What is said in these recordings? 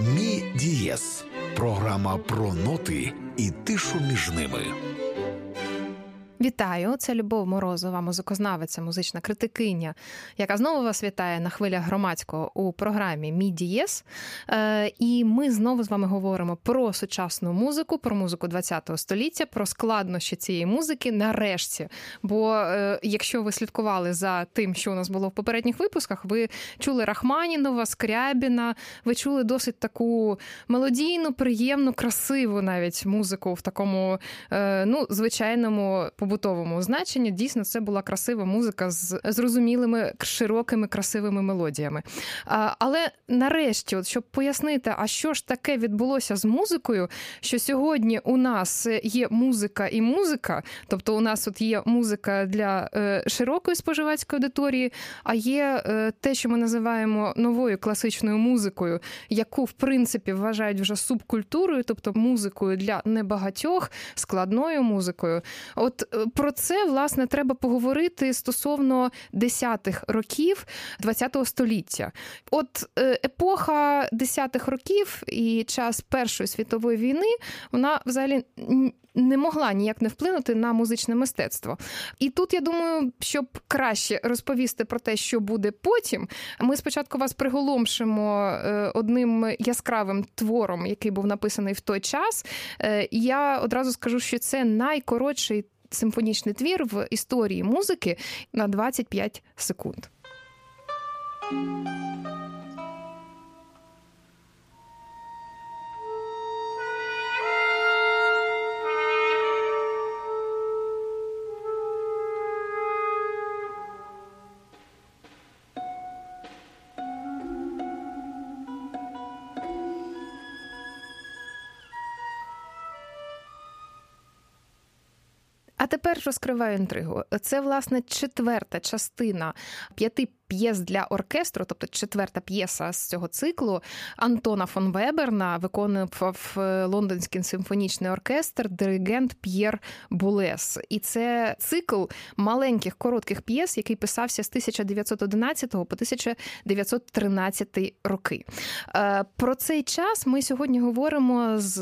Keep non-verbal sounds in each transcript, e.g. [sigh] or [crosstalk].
Мі дієс програма про ноти і тишу між ними. Вітаю, це Любов Морозова, музикознавиця, музична критикиня, яка знову вас вітає на хвилях громадського у програмі Мі Дієс. Е, і ми знову з вами говоримо про сучасну музику, про музику ХХ століття, про складнощі цієї музики нарешті. Бо е, якщо ви слідкували за тим, що у нас було в попередніх випусках, ви чули Рахманінова, Скрябіна, ви чули досить таку мелодійну, приємну, красиву навіть музику в такому е, ну, звичайному побутовому значенні. Дійсно, це була красива музика з зрозумілими широкими красивими мелодіями. Але нарешті, от щоб пояснити, а що ж таке відбулося з музикою, що сьогодні у нас є музика і музика, тобто у нас от є музика для е, широкої споживацької аудиторії, а є е, те, що ми називаємо новою класичною музикою, яку в принципі вважають вже субкультурою, тобто музикою для небагатьох, складною музикою. От про це власне треба поговорити стосовно десятих років ХХ століття. От е, епоха десятих років і час Першої світової війни вона взагалі. Не могла ніяк не вплинути на музичне мистецтво. І тут я думаю, щоб краще розповісти про те, що буде потім, ми спочатку вас приголомшимо е, одним яскравим твором, який був написаний в той час. Е, я одразу скажу, що це найкоротший симфонічний твір в історії музики на 25 секунд. Тепер розкриваю інтригу. Це власне четверта частина п'яти п'єс для оркестру, тобто четверта п'єса з цього циклу Антона фон Веберна виконував е, лондонський симфонічний оркестр, диригент П'єр Булес. І це цикл маленьких коротких п'єс, який писався з 1911 по 1913 роки. Е, про цей час ми сьогодні говоримо з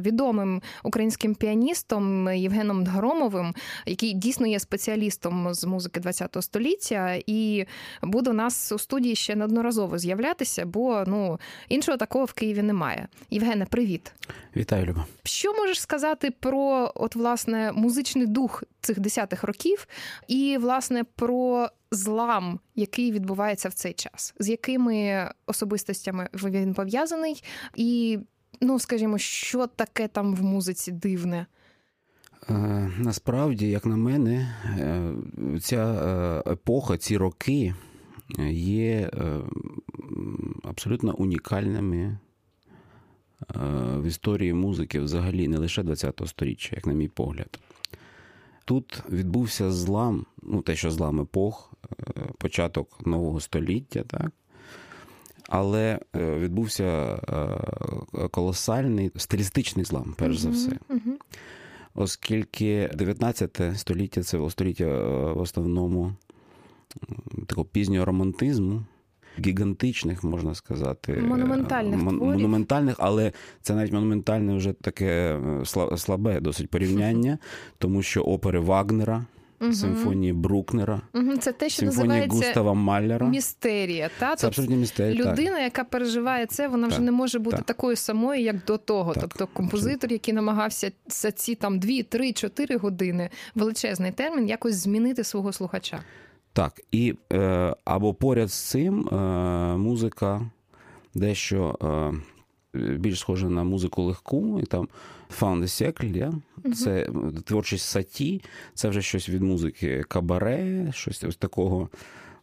відомим українським піаністом Євгеном Громовим, який дійсно є спеціалістом з музики ХХ століття. і буде у нас у студії ще неодноразово з'являтися, бо ну іншого такого в Києві немає. Євгене, привіт, вітаю, Люба. Що можеш сказати про от власне музичний дух цих десятих років, і власне про злам, який відбувається в цей час, з якими особистостями він пов'язаний, і ну скажімо, що таке там в музиці дивне. Е, насправді, як на мене, е, ця е, епоха, ці роки є е, абсолютно унікальними е, в історії музики взагалі не лише ХХ століття, як на мій погляд. Тут відбувся злам, ну те, що злам епох, е, початок нового століття, так? але відбувся колосальний стилістичний злам, перш за все. Оскільки 19 століття це століття в основному такого пізнього романтизму. Гігантичних, можна сказати, монументальних, мон- монументальних, але це навіть монументальне вже таке е, слабе досить порівняння, [laughs] тому що опери Вагнера, угу. симфонії Брукнера, угу. це те, що симфонії Густава Маллера. Містерія. Та? Це абсолютно містерія. Людина, так. яка переживає це, вона так. вже не може бути так. такою самою, як до того. Так. Тобто композитор, який намагався за ці там 2, 3, 4 години величезний термін, якось змінити свого слухача. Так, і е, або поряд з цим е, музика дещо е, більш схожа на музику легку, і там Found Secle, yeah? uh це творчість саті, це вже щось від музики кабаре, щось ось такого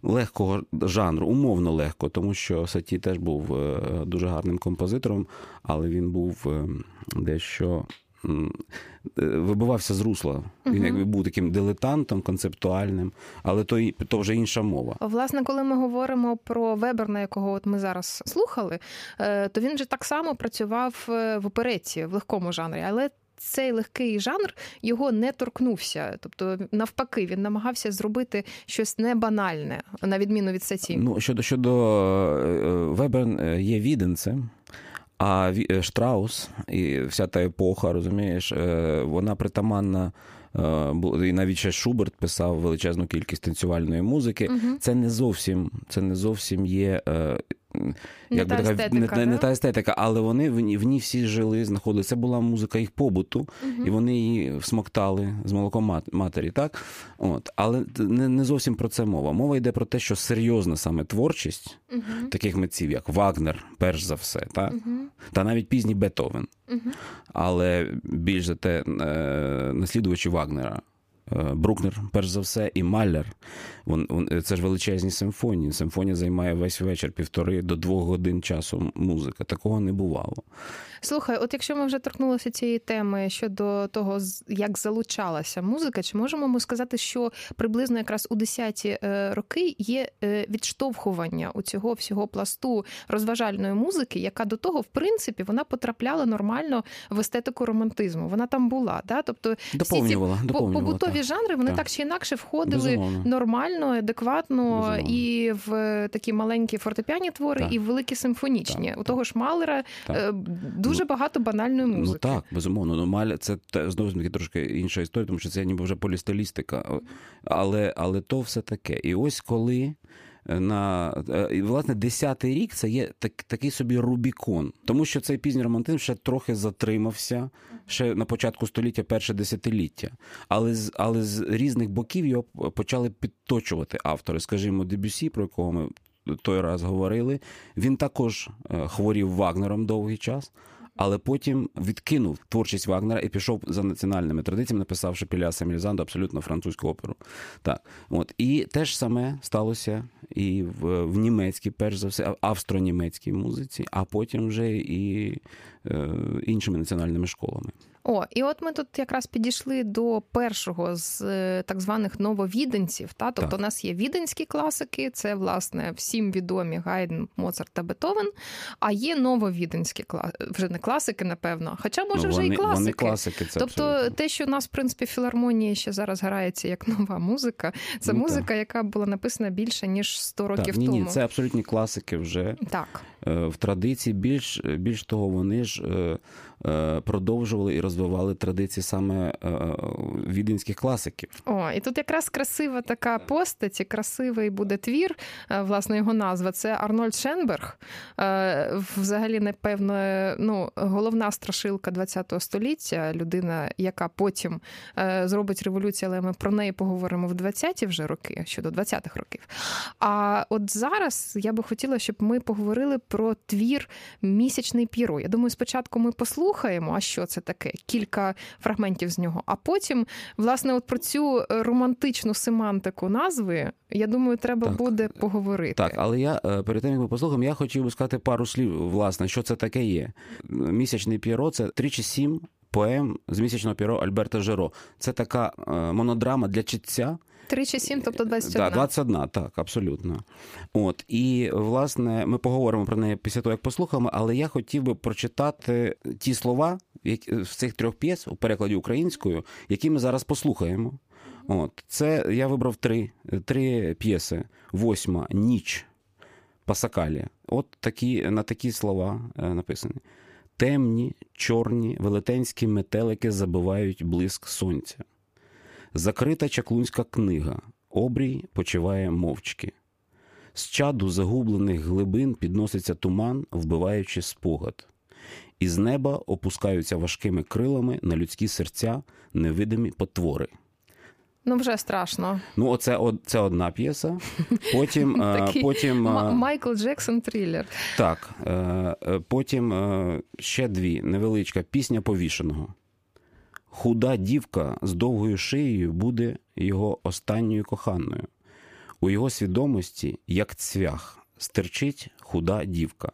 легкого жанру, умовно легко, тому що Саті теж був е, дуже гарним композитором, але він був е, дещо вибивався з русла. Він якби був таким дилетантом, концептуальним, але то то вже інша мова. Власне, коли ми говоримо про Веберна, якого от ми зараз слухали, е, то він же так само працював е, в опереті в легкому жанрі, але. Цей легкий жанр його не торкнувся, тобто навпаки, він намагався зробити щось небанальне, на відміну від саті. Ну щодо щодо е, Вебер є віденцем, А е, Штраус і вся та епоха, розумієш, е, вона притаманна. І навіть ще Шуберт писав величезну кількість танцювальної музики. Угу. Це не зовсім це не зовсім є не, та така, естетика, не, не та естетика, але вони в ній, в ній всі жили, знаходили. Це була музика їх побуту, угу. і вони її всмоктали з молоком матері. так? От. Але не, не зовсім про це мова. Мова йде про те, що серйозна саме творчість угу. таких митців, як Вагнер, перш за все, так? Угу. та навіть пізній Бетовен. Але більш за те, наслідувачі Вагнера. Брукнер, перш за все, і Маллер. Вон, вон, це ж величезні симфонії. Симфонія займає весь вечір півтори до двох годин часу музика. Такого не бувало. Слухай, от якщо ми вже торкнулися цієї теми щодо того, як залучалася музика, чи можемо ми сказати, що приблизно якраз у 10-ті е, роки є е, відштовхування у цього всього пласту розважальної музики, яка до того, в принципі, вона потрапляла нормально в естетику романтизму. Вона там була, да? тобто доповнювала, всі ці доповнювала, побутові так. жанри вони так. так чи інакше входили Безумовно. нормально, адекватно Безумовно. і в такі маленькі фортепіані твори, Так. і в великі симфонічні. Так, У того ж Малера Так. е, дуже Ну, багато банальної музики. Ну так, безумовно. Ну, Маля це знову ж таки трошки інша історія, тому що це ніби вже полістилістика. Але, але то все таке. І ось коли. На і, власне 10-й рік це є так, такий собі Рубікон, тому що цей пізній романтизм ще трохи затримався ще на початку століття, перше десятиліття, але з але з різних боків його почали підточувати автори. Скажімо, Дебюсі, про якого ми той раз говорили, він також хворів Вагнером довгий час. Але потім відкинув творчість Вагнера і пішов за національними традиціями, написавши Піляса Мільзанду абсолютно французьку оперу. Так, от і те ж саме сталося і в, в німецькій, перш за все, австро-німецькій музиці, а потім вже і е, іншими національними школами. О, і от ми тут якраз підійшли до першого з так званих нововіденців. Та тобто, так. у нас є віденські класики, це власне всім відомі Гайден, Моцарт та Бетовен. А є нововіденські класики, вже не класики, напевно. Хоча може ну, вже вони, і класики. Вони класики це тобто, абсолютно. те, що у нас в принципі в філармонії ще зараз грається як [laughs] нова музика, це ну, музика, так. яка була написана більше ніж 100 років так, ні, тому. Ні, це абсолютні класики вже так. в традиції. Більш більш того, вони ж продовжували і розвивали традиції саме віденських класиків. О, і тут якраз красива така постать, і красивий буде твір. Власне, його назва це Арнольд Шенберг. Взагалі, напевно, ну, головна страшилка ХХ століття, людина, яка потім зробить революцію, але ми про неї поговоримо в 20-ті вже роки, щодо 20-х років. А от зараз я би хотіла, щоб ми поговорили про твір Місячний піро. Я думаю, спочатку ми послухаємо, а що це таке? Кілька фрагментів з нього. А потім, власне, от про цю романтичну семантику назви, я думаю, треба так. буде поговорити. Так, але я перед тим, як ми послухаємо, я хотів би сказати пару слів, власне, що це таке є. Місячний піро це тричі сім поем з місячного піро Альберта Жеро. Це така монодрама для читця. 3 чи 7, тобто 21. Так, 21, так, абсолютно. От, і, власне, ми поговоримо про неї після того, як послухаємо, але я хотів би прочитати ті слова з цих трьох п'єс у перекладі українською, які ми зараз послухаємо. От, Це я вибрав три, три п'єси. Восьма ніч Пасакалія. От такі, на такі слова написані. Темні, чорні, велетенські метелики забивають блиск сонця. Закрита чаклунська книга. Обрій почиває мовчки. З чаду загублених глибин підноситься туман, вбиваючи спогад. Із неба опускаються важкими крилами на людські серця невидимі потвори. Ну, вже страшно. Ну, оце це одна п'єса. Потім. [laughs] потім Майкл Джексон трилер. Так. Потім ще дві невеличка пісня повішеного. Худа дівка з довгою шиєю буде його останньою коханою. У його свідомості, як цвях, стирчить худа дівка,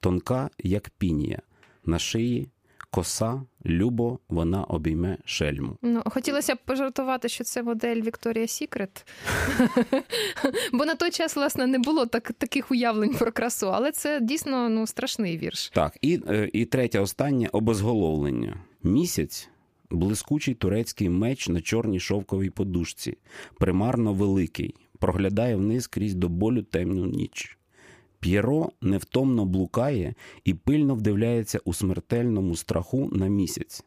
тонка, як пінія, на шиї коса, любо вона обійме шельму. Ну, хотілося б пожартувати, що це модель Вікторія Сікрет. [laughs] Бо на той час, власне, не було так, таких уявлень про красу, але це дійсно ну, страшний вірш. Так, і, і третє останнє обезголовлення. Місяць. Блискучий турецький меч на чорній шовковій подушці, примарно великий, проглядає вниз крізь до болю темну ніч. П'єро невтомно блукає і пильно вдивляється у смертельному страху на місяць.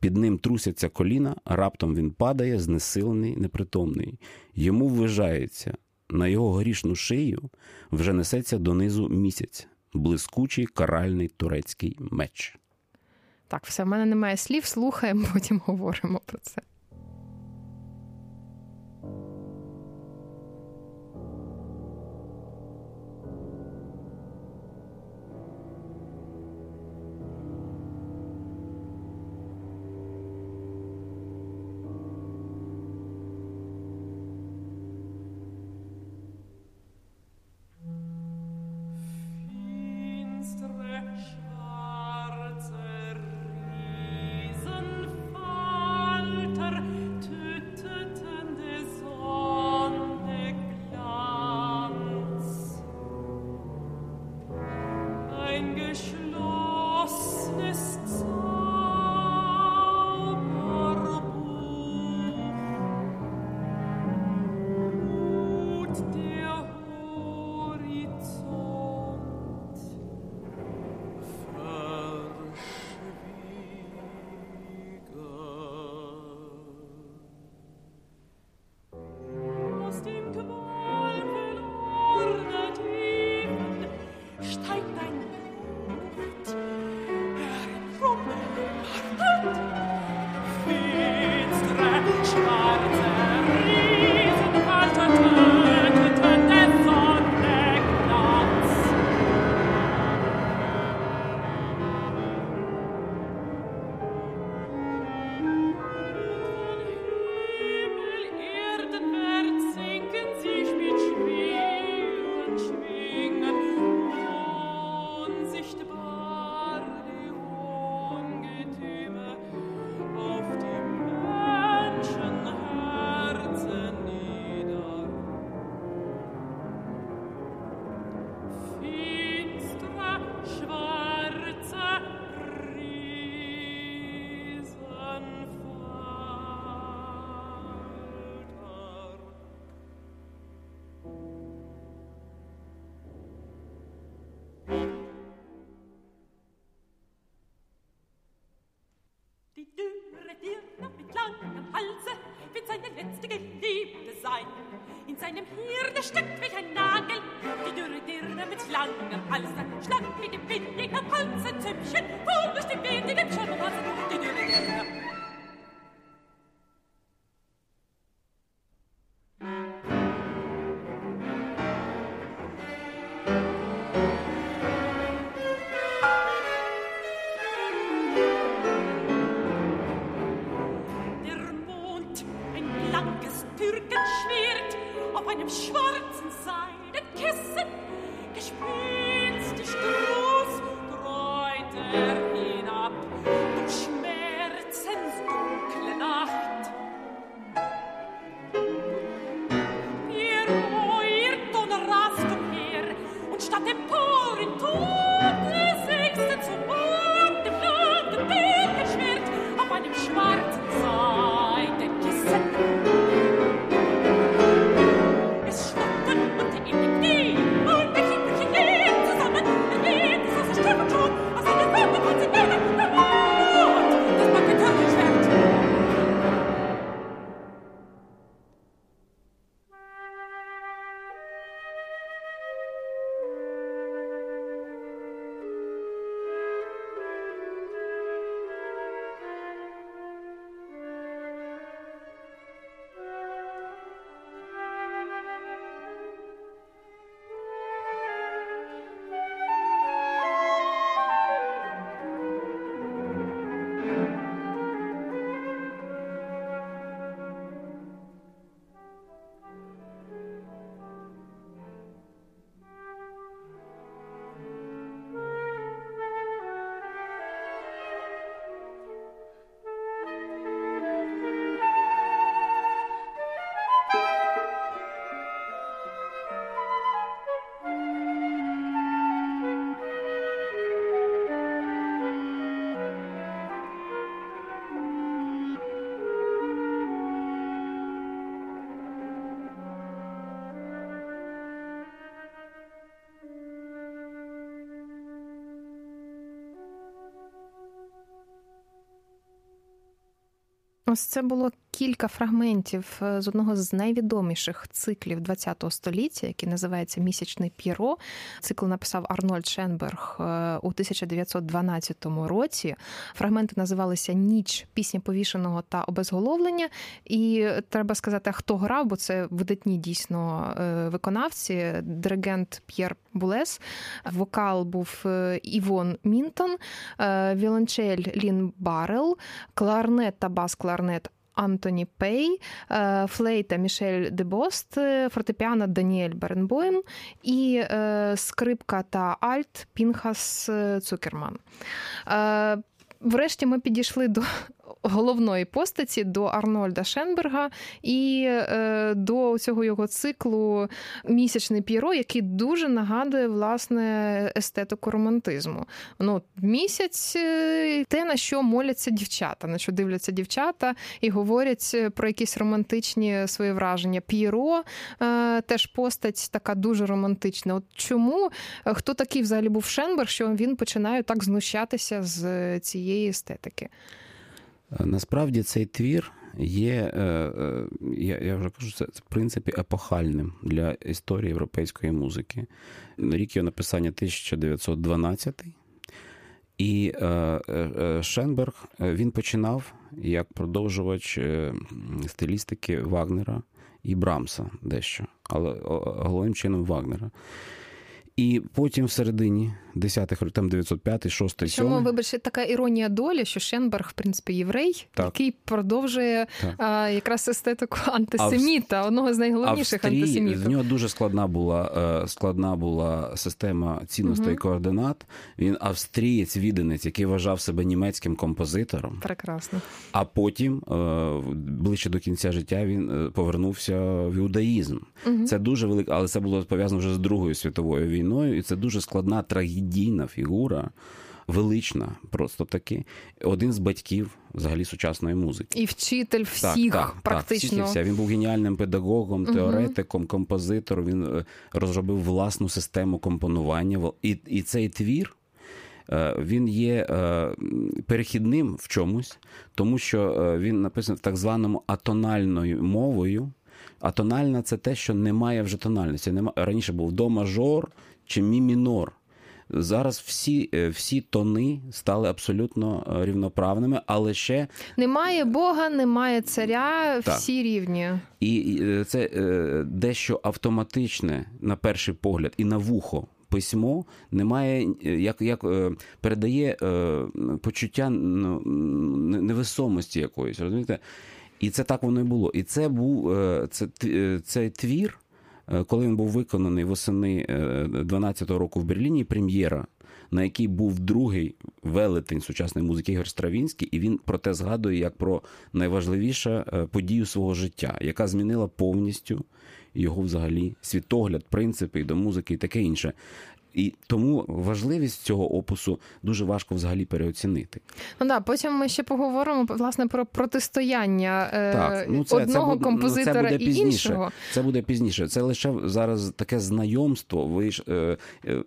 Під ним трусяться коліна, раптом він падає, знесилений, непритомний. Йому ввижається, на його грішну шию вже несеться донизу місяць, блискучий каральний турецький меч. Так, все, в мене немає слів, слухаємо, [laughs] потім говоримо про це. seine letzte Geliebte sein. In seinem Hirn steckt mich ein Name. Ось це було кілька фрагментів е, з одного з найвідоміших циклів ХХ століття, який називається Місячне піро. Цикл написав Арнольд Шенберг е, у 1912 році. Фрагменти називалися Ніч, пісня повішеного та обезголовлення. І треба сказати, хто грав, бо це видатні дійсно е, виконавці. Диригент П'єр Булес, вокал був Івон Мінтон, віолончель Лін Гаррелл, кларнет та бас-кларнет Антоні Пей, е, флейта Мішель Дебост, е, фортепіано Даніель Баренбойм і е, скрипка та альт Пінхас Цукерман. Врешті ми підійшли до головної постаті до Арнольда Шенберга і е, до цього його циклу Місячний П'єро, який дуже нагадує власне естетику романтизму. Ну, Місяць е, те, на що моляться дівчата, на що дивляться дівчата і говорять про якісь романтичні свої враження. П'єро е, теж постать така дуже романтична. От чому хто такий взагалі був Шенберг, що він починає так знущатися з цієї естетики? Е, насправді цей твір є, е, е, я я вже кажу, це в принципі епохальним для історії європейської музики. Рік його написання 1912. І Шенберг він починав як продовжувач стилістики Вагнера і Брамса дещо, але головним чином Вагнера. І потім в середині 10-х років, там 905, 6, 7. Чому, вибачте, така іронія долі, що Шенберг, в принципі, єврей, так. який продовжує а, якраз естетику антисеміта, одного з найголовніших Австрії, антисемітів. В нього дуже складна була е, складна була система цінностей угу. і координат. Він австрієць, відданець, який вважав себе німецьким композитором. Прекрасно. А потім, е, ближче до кінця життя, він е, повернувся в іудаїзм. Угу. Це дуже велике, але це було пов'язано вже з Другою світовою війною, і це дуже складна трагедійна фігура. Велична, просто таки один з батьків взагалі сучасної музики, і вчитель всіх так, так, практично. Так, всіх. Він був геніальним педагогом, теоретиком, композитором. Він е, розробив власну систему компонування. І, І цей твір е, він є е, перехідним в чомусь, тому що він написаний так званому атональною мовою. Атональна це те, що немає вже тональності. Раніше був до мажор чи мі мінор. Зараз всі е, всі тони стали абсолютно е, рівноправними, але ще немає Бога, немає царя, так. всі рівні. І е, це дещо автоматичне на перший погляд, і на вухо. Письмо немає, як як передає почуття ну, невесомості якоїсь, розумієте? І це так воно і було. І це був це, цей твір. Е, коли він був виконаний восени 12-го е, року в Берліні, прем'єра, на якій був другий велетень сучасної музики Ігор Стравінський, і він про те згадує як про найважливішу е, подію свого життя, яка змінила повністю його взагалі світогляд, принципи до музики і таке інше. І тому важливість цього опусу дуже важко взагалі переоцінити. Ну да, потім ми ще поговоримо власне про протистояння е, так, ну це, одного це, композитора це буде і пізніше. іншого. Це буде пізніше. Це лише зараз таке знайомство. Ви ж е, е,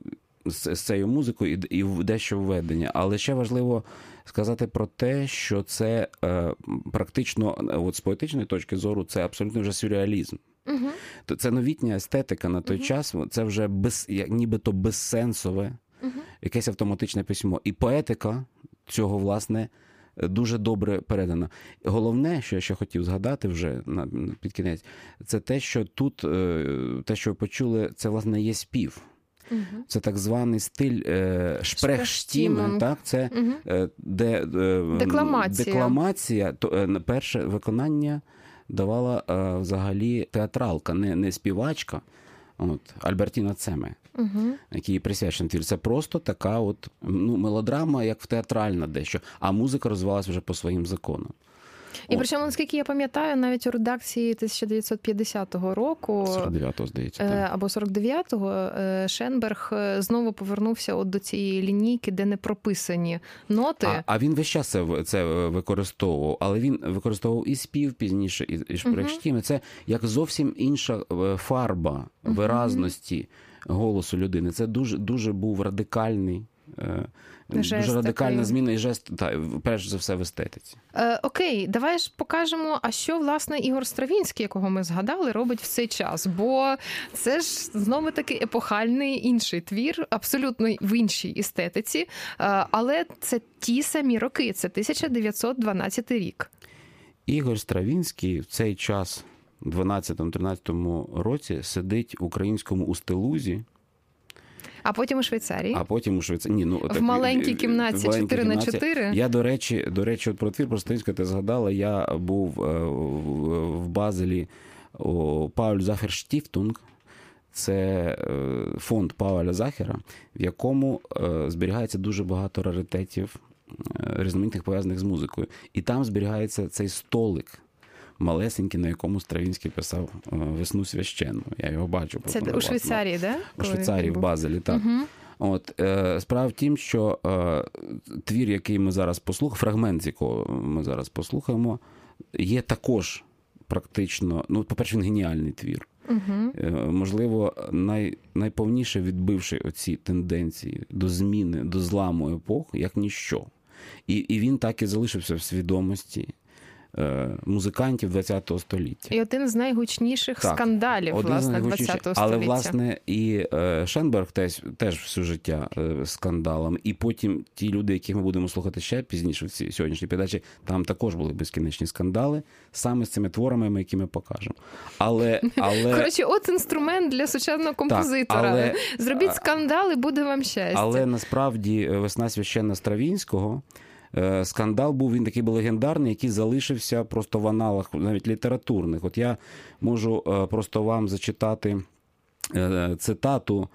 з, з цією музикою і, і дещо введення. Але ще важливо сказати про те, що це е, практично, от з поетичної точки зору, це абсолютно вже сюрреалізм. Угу. То це новітня естетика на той угу. час, це вже без, нібито безсенсове, угу. якесь автоматичне письмо. І поетика цього, власне, дуже добре передана. Головне, що я ще хотів згадати вже на під кінець, це те, що тут, е, те, що ви почули, це власне є спів. Угу. Це так званий стиль е, шпрехштімен, так? Це угу. де, е, декламація. декламація, то е, перше виконання давала е, взагалі театралка, не не співачка. От Альбертіна Цеме, угу. який присвячений твір. Це просто така от ну, мелодрама, як в театральна дещо, а музика розвивалася вже по своїм законам. І причому, наскільки я пам'ятаю, навіть у редакції 1950 року 49-го, здається, так. Е, або 49-го е, Шенберг е, знову повернувся от до цієї лінійки, де не прописані ноти. А а він весь час це це використовував, але він використовував і спів пізніше, і, і шпрехштіми. Uh-huh. Це як зовсім інша фарба виразності голосу людини. Це дуже дуже був радикальний Жест Дуже радикальна такий. зміна і жест, та, перш за все в естетиці. Е, окей, давай ж покажемо, а що власне Ігор Стравінський, якого ми згадали, робить в цей час. Бо це ж знову таки епохальний інший твір, абсолютно в іншій естетиці. Е, але це ті самі роки, це 1912 рік. Ігор Стравінський в цей час, у 12-13 році, сидить в українському устелузі, А потім у Швейцарії. а потім у Швейцарії. Ні, ну, В маленькій кімнаті 4 на 4? Я, до речі, до речі, от про твір про Стравінського ти згадала, я був е, в- Базелі у Пауль Захер Штіфтунг. Це е, фонд Пауля Захера, в якому е, зберігається дуже багато раритетів е, різноманітних пов'язаних з музикою. І там зберігається цей столик. Малесенький, на якому Стравінський писав е, весну священну. Я його бачу. Це у Швейцарії, да? у Швейцарії, в? Базелі, так. От е, справа в тім, що е, твір, який ми зараз послухаємо, фрагмент, з якого ми зараз послухаємо, є також практично. Ну, по-перше, він геніальний твір. Е, можливо, най, найповніше відбивши оці тенденції до зміни, до зламу епох, як ніщо. І, і він так і залишився в свідомості музикантів ХХ століття. І один з найгучніших Так, скандалів, Один з власне, найгучніших. 20 століття. Але, власне, і е, Шенберг теж, теж все життя е, скандалом. І потім ті люди, яких ми будемо слухати ще пізніше в цій сьогоднішній передачі, там також були безкінечні скандали саме з цими творами, які ми покажемо. Але, [laughs] але, Коротше, от інструмент для сучасного композитора. але- Зробіть скандал і буде вам щастя. але насправді е, весна священна Стравінського. Е, Скандал був він такий був легендарний, який залишився просто в аналах, навіть літературних. От я можу е, просто вам зачитати е, цитату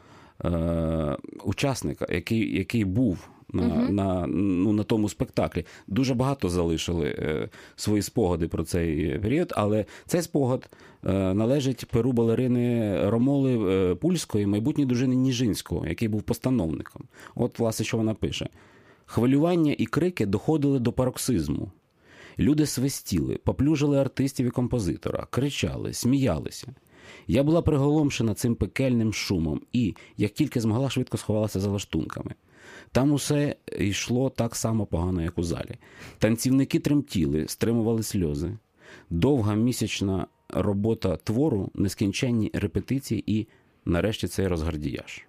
учасника, який, який був на, на, ну, на тому спектаклі. Дуже багато залишили е, свої спогади про цей період, але цей спогад е, належить перу балерини Ромоли е, Пульської, майбутньої дружини Ніжинського, який був постановником. От, власне, що вона пише: хвилювання і крики доходили до пароксизму. Люди свистіли, поплюжили артистів і композитора, кричали, сміялися. Я була приголомшена цим пекельним шумом і, як тільки змогла, швидко сховалася за лаштунками. Там усе йшло так само погано, як у залі. Танцівники тремтіли, стримували сльози. Довга місячна робота твору, нескінченні репетиції і, нарешті, цей розгардіяж.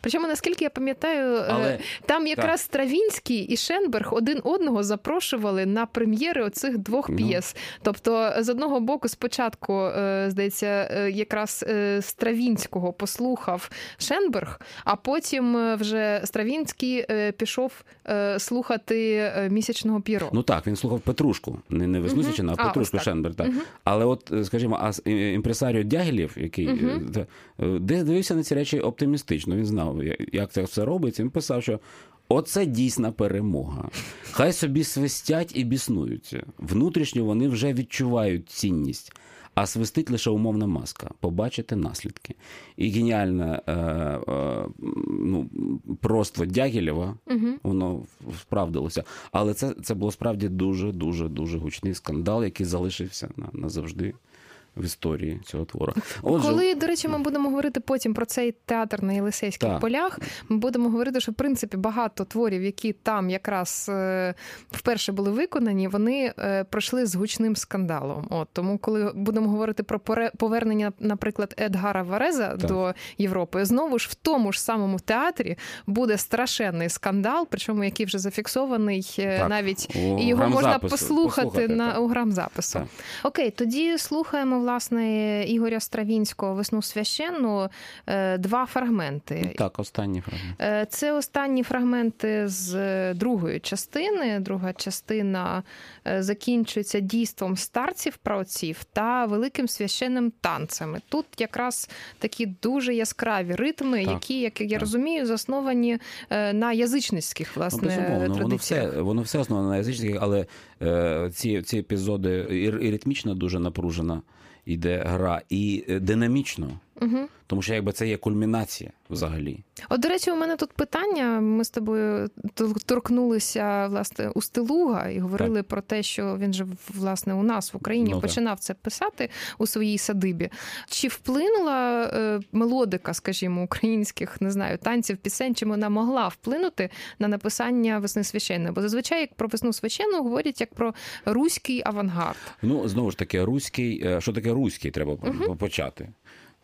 Причому, наскільки я пам'ятаю, е, Але- там якраз Стравінський і Шенберг один одного запрошували на прем'єри оцих двох Ну. п'єс. Тобто, з одного боку, спочатку, е, здається, е, якраз Стравінського послухав Шенберг, а потім вже Стравінський пішов слухати місячного п'єро. Ну так, він слухав Петрушку, не, не весну Мгм. Свячену, а А, Петрушку так. Шенберг. Так. Але от, скажімо, а імпресаріо Дягілєв, який е, де дивився на ці речі оптимістично, він знав, я- як це все робиться. Він писав, що оце дійсна перемога. Хай собі свистять і біснуються. Внутрішньо вони вже відчувають цінність. А свистить лише умовна маска. Побачите наслідки. І геніальне е, е, ну, просто Дягілєва, воно справдилося. Але це, це було справді дуже, дуже, дуже гучний скандал, який залишився на, назавжди в історії цього твору. Отже, Коли, до речі, ми будемо говорити потім про цей театр на Єлисейських Так. полях, ми будемо говорити, що в принципі багато творів, які там якраз е, вперше були виконані, вони е, пройшли з гучним скандалом. От тому, коли будемо говорити про повернення, наприклад, Едгара Вареза Так. до Європи, знову ж в тому ж самому театрі буде страшенний скандал, причому який вже зафіксований е, Так, навіть і його можна послухати, Послухати, на так. у грамзапису. Так. Окей, тоді слухаємо власне Ігоря Стравінського весну священну. Е, Два фрагменти. так, останній фрагмент. Е, Це останні фрагменти з е, другої частини. Друга частина закінчується дійством старців праотців та великим священним танцями. Тут якраз такі дуже яскраві ритми, Так, які, як я так. розумію, засновані на язичницьких власне ну, безумовно, воно все, воно все основано на язичниках, але е, ці, ці епізоди і, і ритмічно дуже напружена йде гра, і е, динамічно. Угу. Тому що якби це є кульмінація взагалі. От, до речі, у мене тут питання. Ми з тобою торкнулися власне у Стилуга і говорили так. про те, що він же власне у нас в Україні ну, починав так. це писати у своїй садибі. Чи вплинула е, мелодика, скажімо, українських не знаю, танців, пісень, чи вона могла вплинути на написання весни священної? Бо зазвичай як про весну священну говорять як про руський авангард. Ну знову ж таки, руський, е, що таке руський, треба угу. почати.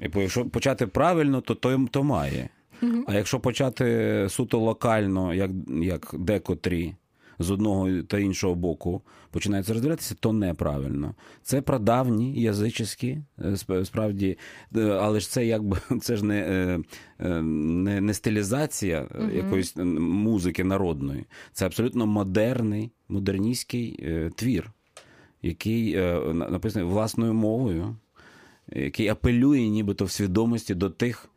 Якщо почати правильно, то то, то має. Угу. А якщо почати суто локально, як як декотрі з одного та іншого боку починаються розділятися, то неправильно. Це прадавні язичні, е, справді, е, але ж це якби [laughs] це ж не е, не, не стилізація угу. якоїсь музики народної. Це абсолютно модерний, модерністський твір, який написаний власною мовою який апелює нібито в свідомості до тих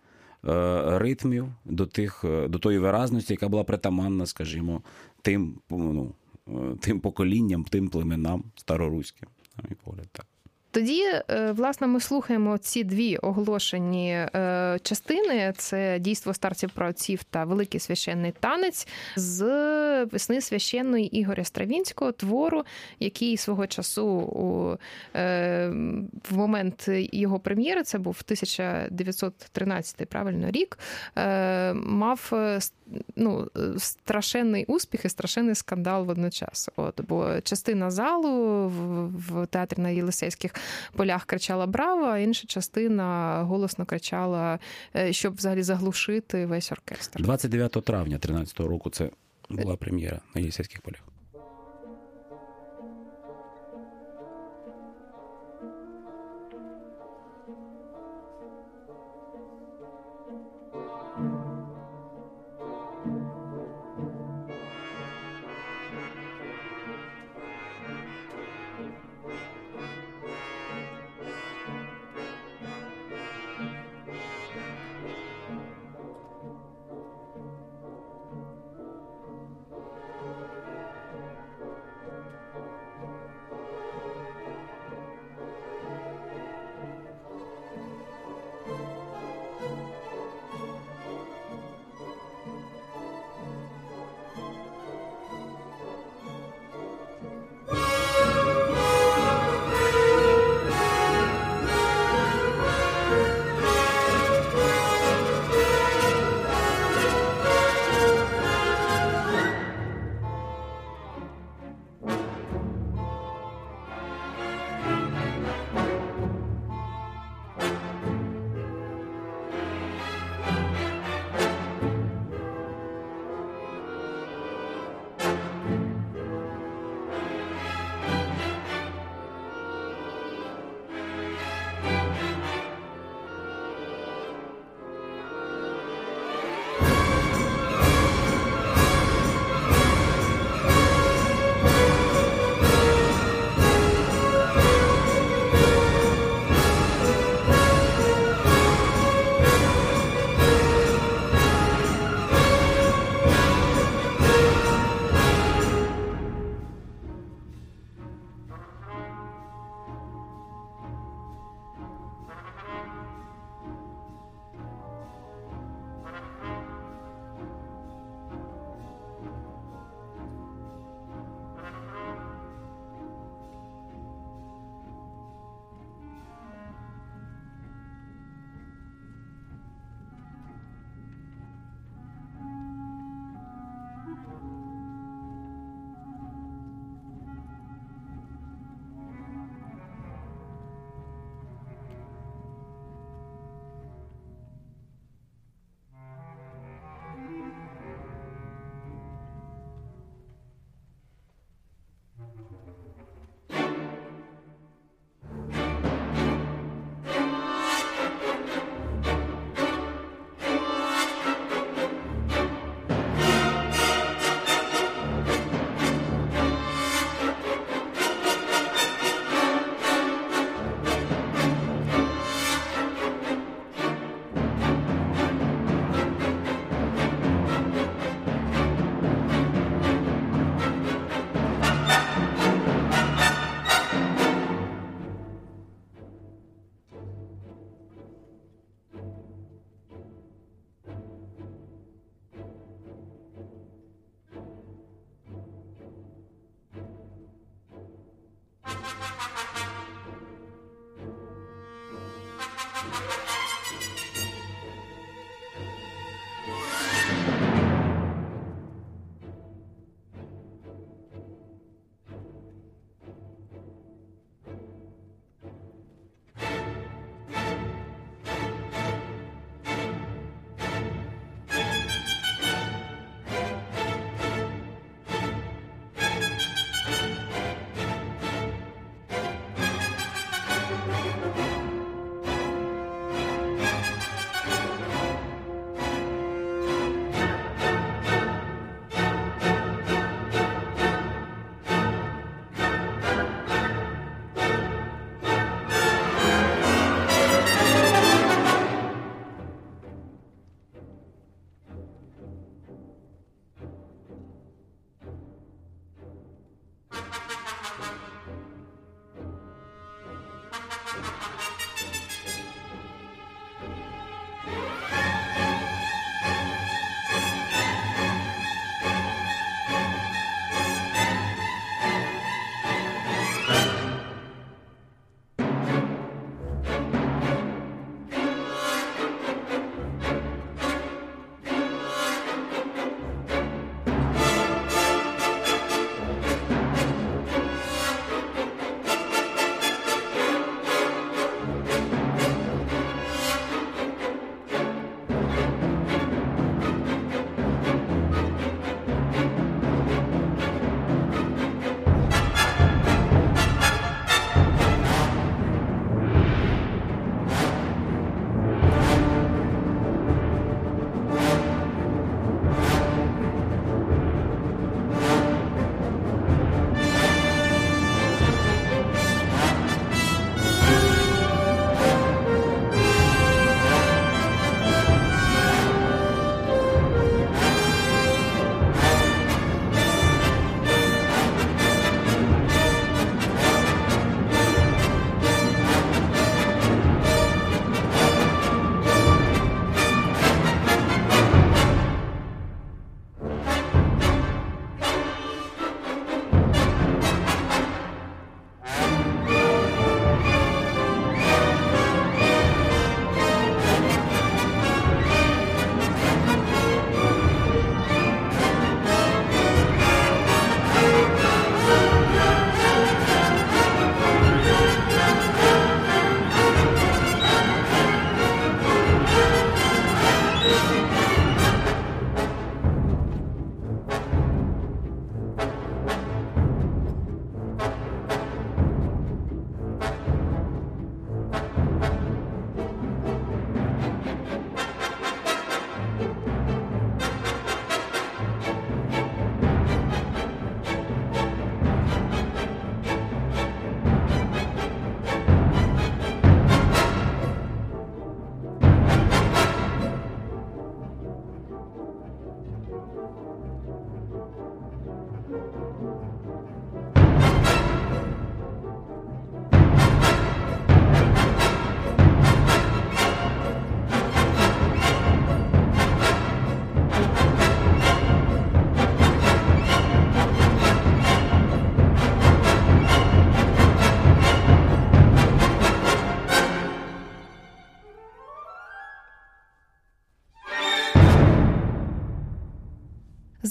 е, ритмів, до тих, е, до тої виразності, яка була притаманна, скажімо, тим ну, е, тим поколінням, тим племенам староруським, на мій погляд, так. Тоді, е, власне, ми слухаємо ці дві оголошені е, частини: це дійство старців праотців та великий священний танець з весни священної Ігоря Стравінського твору, який свого часу у е, в момент його прем'єри, це був 1913 правильно рік, мав ну, страшенний успіх і страшенний скандал водночас. От бо частина залу в, в театрі на Єлисейських полях кричала Браво, а інша частина голосно кричала, е, щоб взагалі заглушити весь оркестр. 29 травня 2013 року це була прем'єра на Єлісейських полях.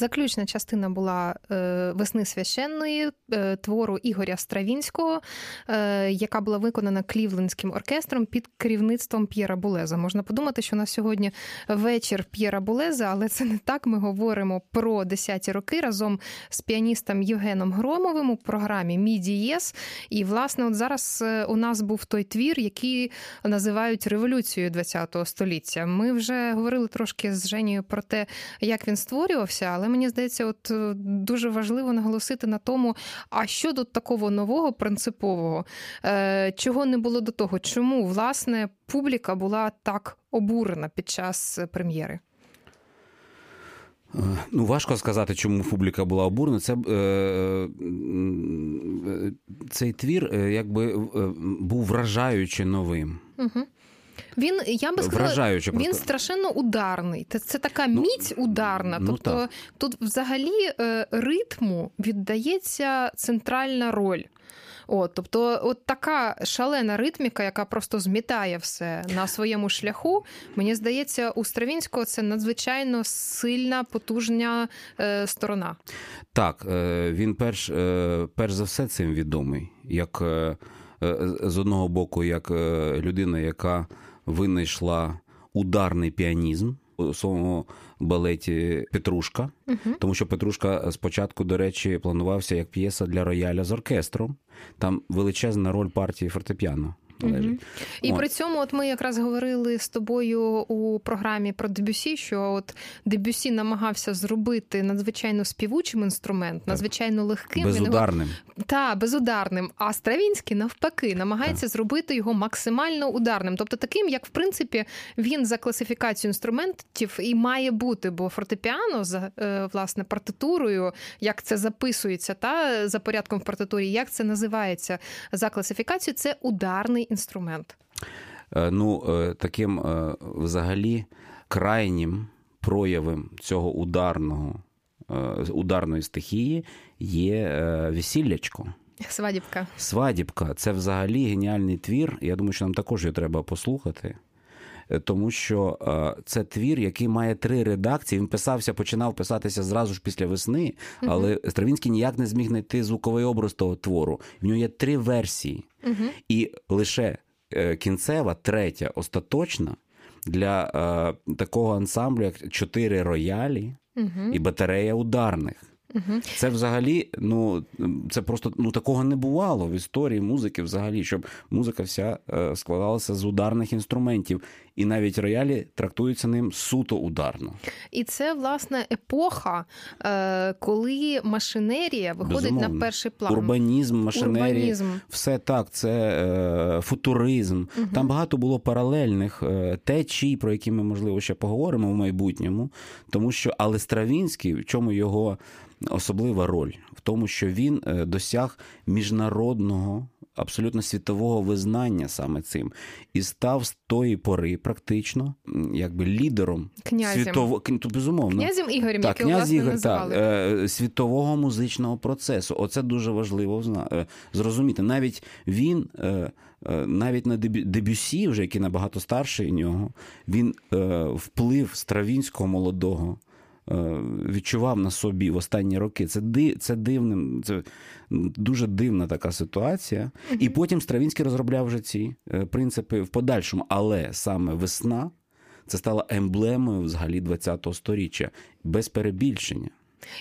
Заключна частина була е, весни священної твору Ігоря Стравінського, е, яка була виконана клівлендським оркестром під керівництвом П'єра Булеза. Можна подумати, що на сьогодні вечір П'єра Булеза, але це не так. Ми говоримо про десяті роки разом з піаністом Євгеном Громовим у програмі Мідієс. І, власне, от зараз у нас був той твір, який називають революцією ХХ століття. Ми вже говорили трошки з Женією про те, як він створювався. але мені здається, от е, дуже важливо наголосити на тому, а що тут такого нового принципового, е, чого не було до того, чому власне публіка була так обурена під час прем'єри. Е, ну, важко сказати, чому публіка була обурена. Це е, цей твір якби був вражаюче новим. Угу. Він я би сказала, він страшенно ударний. Це, це така ну, міць ударна. Ну, тобто так. тут взагалі е, ритму віддається центральна роль. От, Тобто, от така шалена ритміка, яка просто змітає все на своєму шляху. Мені здається, у Стравінського це надзвичайно сильна, потужна е, сторона. Так, е, він перш, е, перш за все цим відомий, як е, з одного боку, як людина, яка винайшла ударний піанізм у своєму балеті Петрушка, uh тому що Петрушка спочатку, до речі, планувався як п'єса для рояля з оркестром. Там величезна роль партії фортепіано належить. Угу. І от. при цьому, от ми якраз говорили з тобою у програмі про Дебюсі, що от Дебюсі намагався зробити надзвичайно співучим інструмент, надзвичайно легким безударним. Його... Та, безударним. А Стравінський навпаки намагається так. зробити його максимально ударним, тобто таким, як в принципі він за класифікацію інструментів і має бути, бо фортепіано за е, власне партитурою, як це записується, та за порядком в партитурі, як це називається за класифікацією, це ударний інструмент? Е, ну, е, таким е, взагалі крайнім проявом цього ударного, ударної стихії є весіллячко. Свадібка. Свадібка це взагалі геніальний твір. Я думаю, що нам також його треба послухати. Тому що це твір, який має три редакції. Він писався, починав писатися зразу ж після весни, але Стравінський ніяк не зміг знайти звуковий образ того твору. В нього є три версії. І лише е, кінцева, третя, остаточна для е, такого ансамблю, як чотири роялі і батарея ударних. Угу. Це взагалі, ну це просто ну такого не бувало в історії музики, взагалі, щоб музика вся е, складалася з ударних інструментів, і навіть роялі трактуються ним суто ударно. І це власне епоха, е, коли машинерія виходить Безумовно. на перший план. Урбанізм, машинерія, Урбанізм. все так, це е, футуризм. Угу. Там багато було паралельних течій, про які ми можливо ще поговоримо в майбутньому, тому що але Стравінський, в чому його особлива роль в тому, що він е, досяг міжнародного. Абсолютно світового визнання саме цим і став з тої пори практично якби лідером світового безумовно князем Ігорем, так, який князь Ігор, так, е, світового музичного процесу. Оце дуже важливо е, зрозуміти. Навіть він, навіть на дебюсі, вже який набагато старший нього, він вплив Стравінського молодого. Е, відчував на собі в останні роки. Це це дивним, це дуже дивна така ситуація. І потім Стравінський розробляв вже ці е, принципи в подальшому. Але саме весна це стала емблемою взагалі ХХ століття без перебільшення.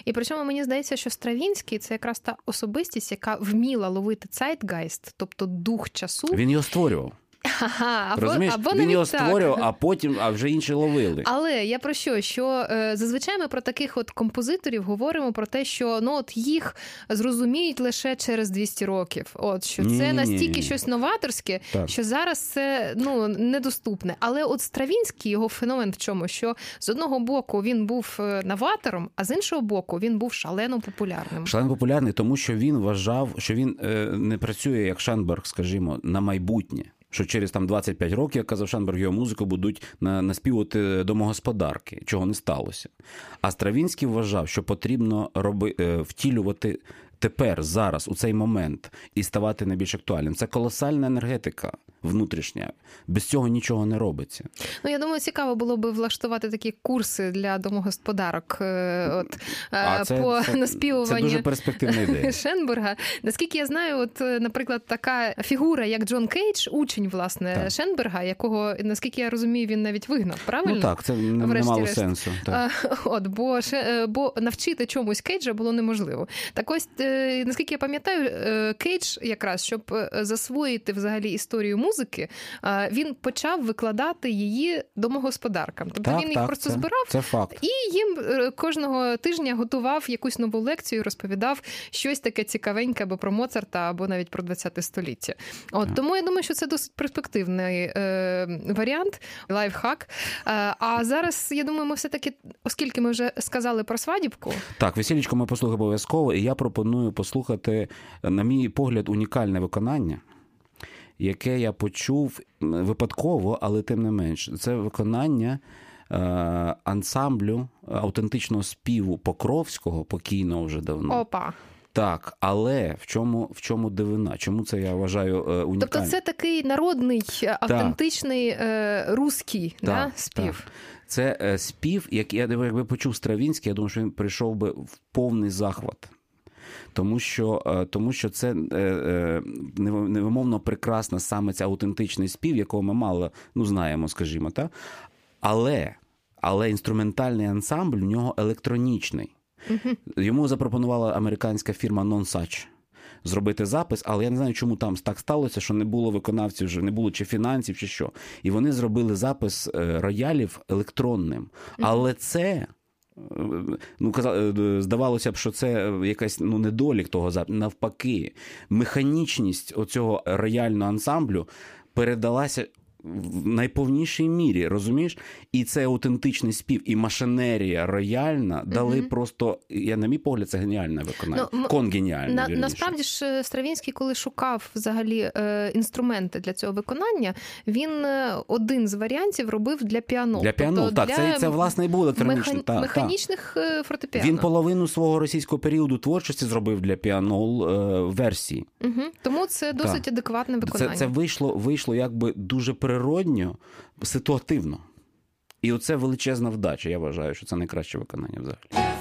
І при цьому мені здається, що Стравінський це якраз та особистість, яка вміла ловити цайтгайст, тобто дух часу. Він його створював. Ага, або, Розумієш, або він його створював, а потім а вже інші ловили. Але я про що? Що е, зазвичай ми про таких от композиторів говоримо про те, що ну от їх зрозуміють лише через 200 років. От що це Ні-ні-ні. настільки щось новаторське, Так. що зараз це ну недоступне. Але от Стравінський його феномен в чому? Що з одного боку він був е, новатором, а з іншого боку він був шалено популярним. Шлен популярний, тому що він вважав, що він е, не працює як Шенберг, скажімо, на майбутнє. Що через там 25 років, як казав Шанберг, його музику будуть на, наспівати домогосподарки, чого не сталося. А Стравінський вважав, що потрібно роби, е, втілювати тепер, зараз, у цей момент, і ставати найбільш актуальним. Це колосальна енергетика внутрішня. Без цього нічого не робиться. Ну я думаю, цікаво було би влаштувати такі курси для домогосподарок. е, От е, по це, наспівуванню. це дуже перспективна ідея. [laughs] Шенберга. Наскільки я знаю, от, е, наприклад, така фігура, як Джон Кейдж, учень власне Так. Шенберга, якого, наскільки я розумію, він навіть вигнав. Правильно? Ну так, це не, не мало сенсу. Так. [laughs] От, бо, бо навчити чомусь Кейджа було неможливо. Так ось, наскільки я пам'ятаю, е, Кейдж якраз, щоб е, засвоїти взагалі історію музики, е, він почав викладати її домогосподаркам. Тобто так, він їх так, просто це, збирав. Це факт. І їм е, кожного тижня готував якусь нову лекцію, розповідав щось таке цікавеньке або про Моцарта, або навіть про 20 століття. От тому я думаю, що це досить перспективний е, варіант, лайфхак. Е, а зараз я думаю, ми все таки, оскільки ми вже сказали про свадібку, Так, весілічко ми послухаємо обов'язково, і я пропоную послухати, на мій погляд, унікальне виконання, яке я почув випадково, але тим не менш. Це виконання е, ансамблю автентичного співу Покровського, покійного вже давно. опа. Так, але в чому, в чому дивина? Чому це я вважаю е, унікальним? Тобто, це такий народний, е, автентичний е, руський да, спів. так. Це спів, як я якби почув Стравінський, я думаю, що він прийшов би в повний захват. Тому що, е, тому що це е, е, невимовно прекрасна саме ця аутентичний спів, якого ми мало ну, знаємо, скажімо, так? Але, але інструментальний ансамбль в нього електронічний. Йому запропонувала американська фірма Nonsuch зробити запис, але я не знаю, чому там так сталося, що не було виконавців, вже не було чи фінансів, чи що. І вони зробили запис роялів електронним. Але це. Ну, е, здавалося б, що це е, якась ну, недолік того запису. Навпаки, механічність оцього рояльного ансамблю передалася в найповнішій мірі, розумієш? І це аутентичний спів, і машинерія рояльна дали просто, я на мій погляд, це геніальне виконання. Ну, Конгеніальне. На, насправді ж е, Стравінський, коли шукав взагалі е, інструменти для цього виконання, він е, один з варіантів робив для піано. Для піано, Тобто так, для це, це власне і було електронічне. механ- та, та. е, фортепіано. Він половину свого російського періоду творчості зробив для піанол е, версії. Угу. Тому це досить Так. адекватне виконання. це вийшло, вийшло якби дуже природньо, ситуативно. І оце величезна вдача. Я вважаю, що це найкраще виконання взагалі.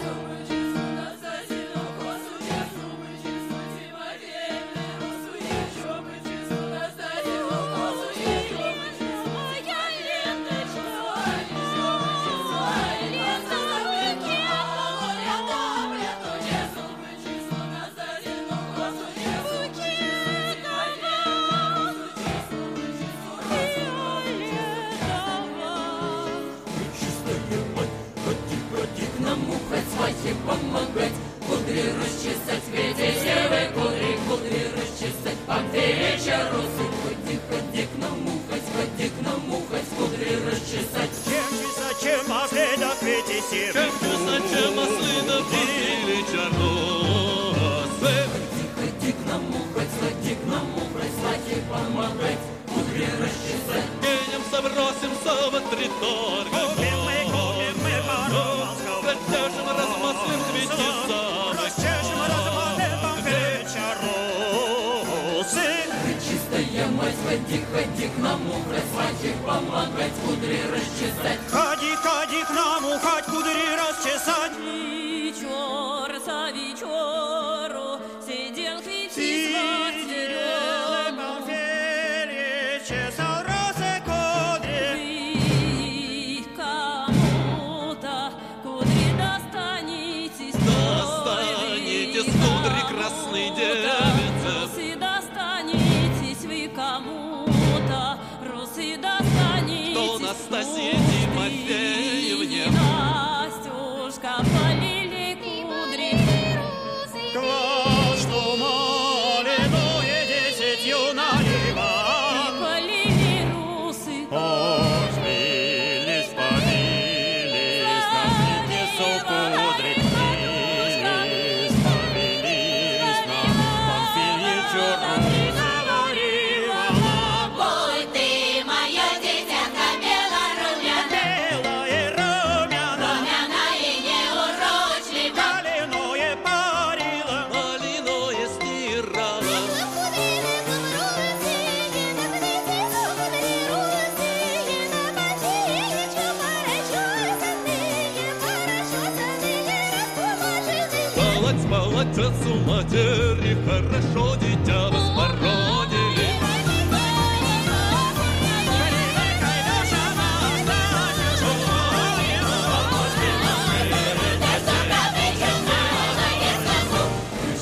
хорошо, дитя, вас породили.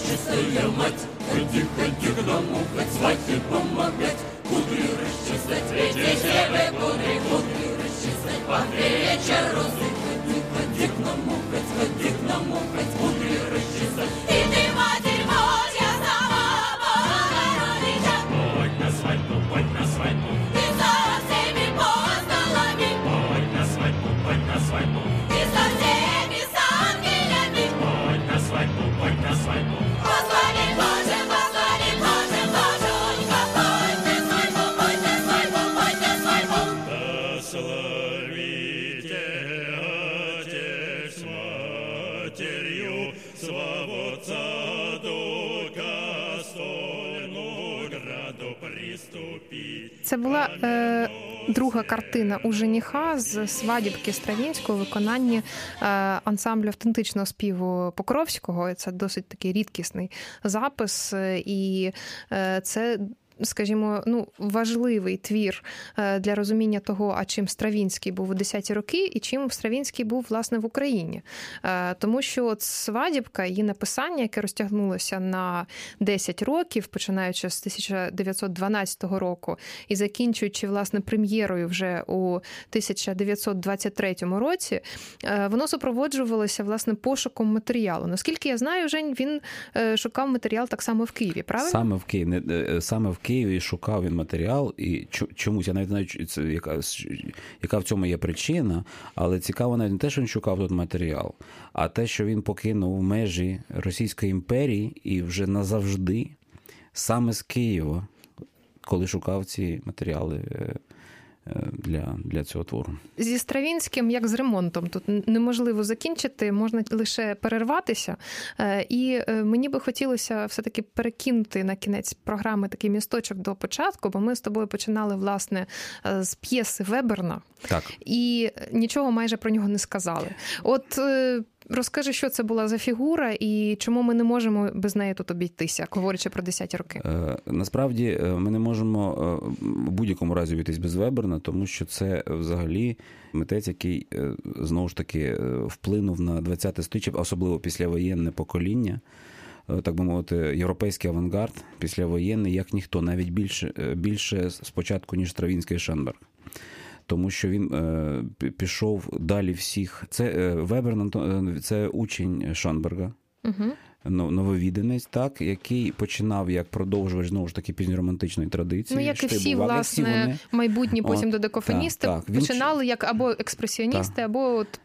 Чистая мать, ходи, ходи к дому, хоть свахи помогать, кудри расчесать, ведь зебе кудри, кудри расчесать, по вечеру, ходи, ходи к нам, хоть ходи к нам, хоть Матерью, славу Отца Духа, стольну граду приступить. Це була е, друга картина у жениха з свадібки Стравінського у виконанні е, ансамблю автентичного співу Покровського. Це досить такий рідкісний запис, е, і е, це. Скажімо, ну важливий твір е, для розуміння того, а чим Стравінський був у 10-ті роки, і чим Стравінський був власне в Україні. Е, Тому що от свадібка, її написання, яке розтягнулося на 10 років, починаючи з 1912 року і закінчуючи власне прем'єрою вже у 1923 році, е, воно супроводжувалося власне пошуком матеріалу. Наскільки я знаю, Жень, він шукав матеріал так само в Києві, правильно? Саме в Києві, саме в Києві шукав він матеріал, і чомусь я навіть знаю, яка, яка в цьому є причина, але цікаво навіть не те, що він шукав тут матеріал, а те, що він покинув межі Російської імперії і вже назавжди саме з Києва, коли шукав ці матеріали е, для, для цього твору. Зі Стравінським, як з ремонтом, тут неможливо закінчити, можна лише перерватися. Е, І е, мені би хотілося все-таки перекинути на кінець програми такий місточок до початку, бо ми з тобою починали власне е, з п'єси Веберна Так. і нічого майже про нього не сказали. От е, розкажи, що це була за фігура, і чому ми не можемо без неї тут обійтися, говорячи про 10 роки. Е, Насправді е, ми не можемо е, в будь-якому разі обійтись без Веберна, тому що це взагалі митець, який знову ж таки вплинув на 20-те сторіччя, особливо післявоєнне покоління. Так би мовити, європейський авангард післявоєнний, як ніхто, навіть більше, більше спочатку, ніж Стравінський і Шенберг. Тому що він е, пішов далі всіх. Це е, Вебер е, це учень Шанберга. Угу. Но- нововідданець, так, який починав як продовжувач знову ж таки пізньоромантичної традиції. Ну, як і всі, штибував, як всі вони. майбутні потім От, додекофоністи так, так. Він починали як або експресіоністи, або от,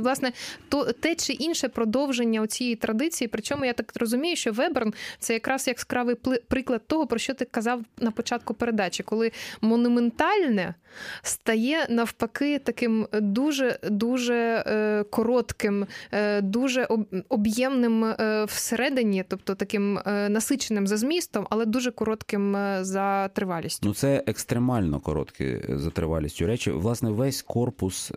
власне то те чи інше продовження цієї традиції. Причому я так розумію, що Веберн це якраз яскравий приклад того, про що ти казав на початку передачі, коли монументальне стає навпаки таким дуже дуже е, коротким, е, дуже об'ємним е, всередині, тобто таким е, насиченим за змістом, але дуже коротким е, за тривалістю. Ну, це екстремально короткі е, за тривалістю речі. Власне, весь корпус.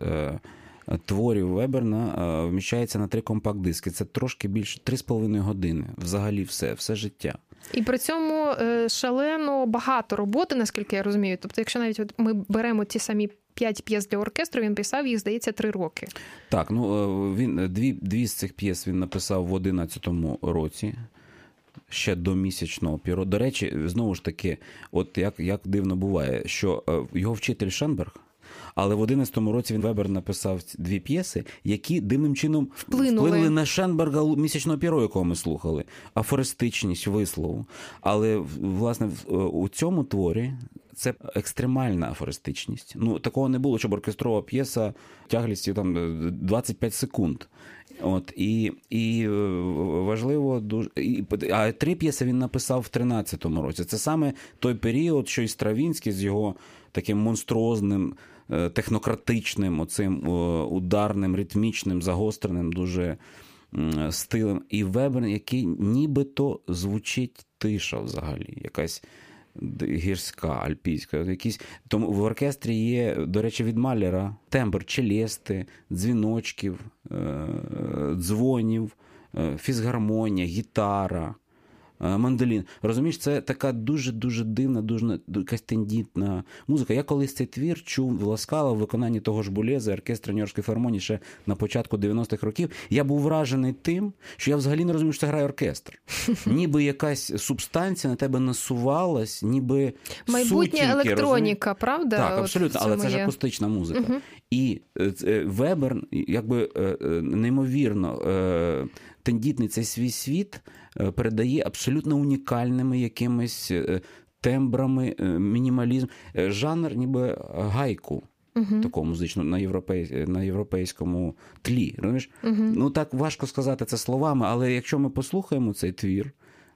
Творів Веберна вміщається на три компакт-диски. Це трошки більше 3,5 години. Взагалі, все, все життя. І при цьому шалено багато роботи, наскільки я розумію. Тобто, якщо навіть от ми беремо ті самі п'ять п'єс для оркестру, він писав їх, здається, три роки. Так, ну е, він е, дві, дві з цих п'єс він написав в 11-му році. Ще до місячного піро. До речі, знову ж таки, от як, як дивно буває, що е, його вчитель Шенберг, але в 11-му році він Вебер написав дві п'єси, які дивним чином Вплинули. вплинули на Шенберга місячного піро, якого ми слухали. Афористичність вислову. Але власне е, у цьому творі це екстремальна афористичність. Ну такого не було, щоб оркестрова п'єса тяглістю там е, 25 секунд. От і, і е, важливо дуже і, а три п'єси він написав в 13-му році. Це саме той період, що і Стравінський з його таким монструозним, е, технократичним, оцим е, ударним, ритмічним, загостреним, дуже стилем. І Вебер, який нібито звучить тиша взагалі, якась гірська, альпійська. Якісь... Тому в оркестрі є, до речі, від Малера тембр челести, дзвіночків, е, дзвонів. е, фізгармонія, гітара. Е, Мандолін. Розумієш, це така дуже-дуже дивна, дуже якась тендітна музика. Я колись цей твір чув Ласкала в виконанні того ж Булєза, оркестру Нью-Йоркської філармонії ще на початку 90-х років. Я був вражений тим, що я взагалі не розумів, що це грає оркестр. [laughs] Ніби якась субстанція на тебе насувалась, ніби Майбутня сутінки, електроніка, правда? Так, абсолютно, але це ж акустична музика. І е, е, Вебер, якби неймовірно тендітний цей свій світ е, передає абсолютно унікальними якимись е, тембрами, е, мінімалізм. Жанр, ніби гайку. Такого музичного на, європей... на європейському тлі. Розумієш? Ну так важко сказати це словами, але якщо ми послухаємо цей твір,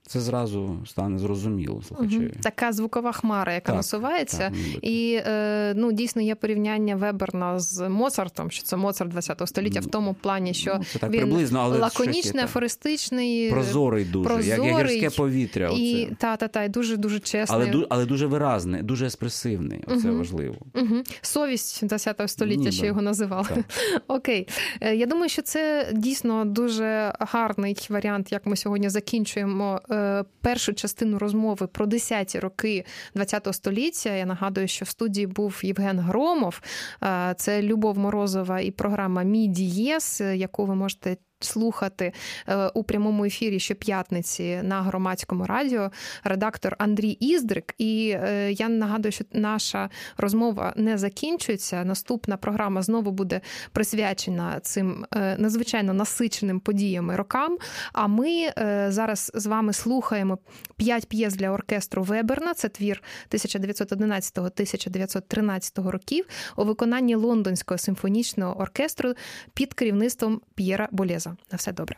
це зразу стане зрозуміло слухачеві. Така звукова хмара, яка Так, насувається. так, і е, ну, дійсно є порівняння Веберна з Моцартом, що це Моцарт ХХ століття, в тому плані, що Ну, це так він приблизно, але лаконічний, афористичний, Прозорий дуже, як, як гірське повітря. і Оце. та, та, та, і дуже дуже чесний. Але, але дуже виразний, дуже еспресивний. Оце важливо. Угу. Совість ХХ століття, Ніби. що його називали. [laughs] Окей. Е, Я думаю, що це дійсно дуже гарний варіант, як ми сьогодні закінчуємо е, першу частину розмови про 10-ті роки ХХ століття. Я нагадую, що в студії був Євген Громов. Е, Це Любов Морозова і програма Мій Дієс, е, яку ви можете. Слухати е, у прямому ефірі щоп'ятниці на громадському радіо редактор Андрій Іздрик. І е, я нагадую, що наша розмова не закінчується. Наступна програма знову буде присвячена цим е, надзвичайно насиченим подіями рокам. А ми зараз з вами слухаємо п'ять п'єс для оркестру Веберна. Це твір 1911-1913 років у виконанні лондонського симфонічного оркестру під керівництвом П'єра Болеза. На все добре.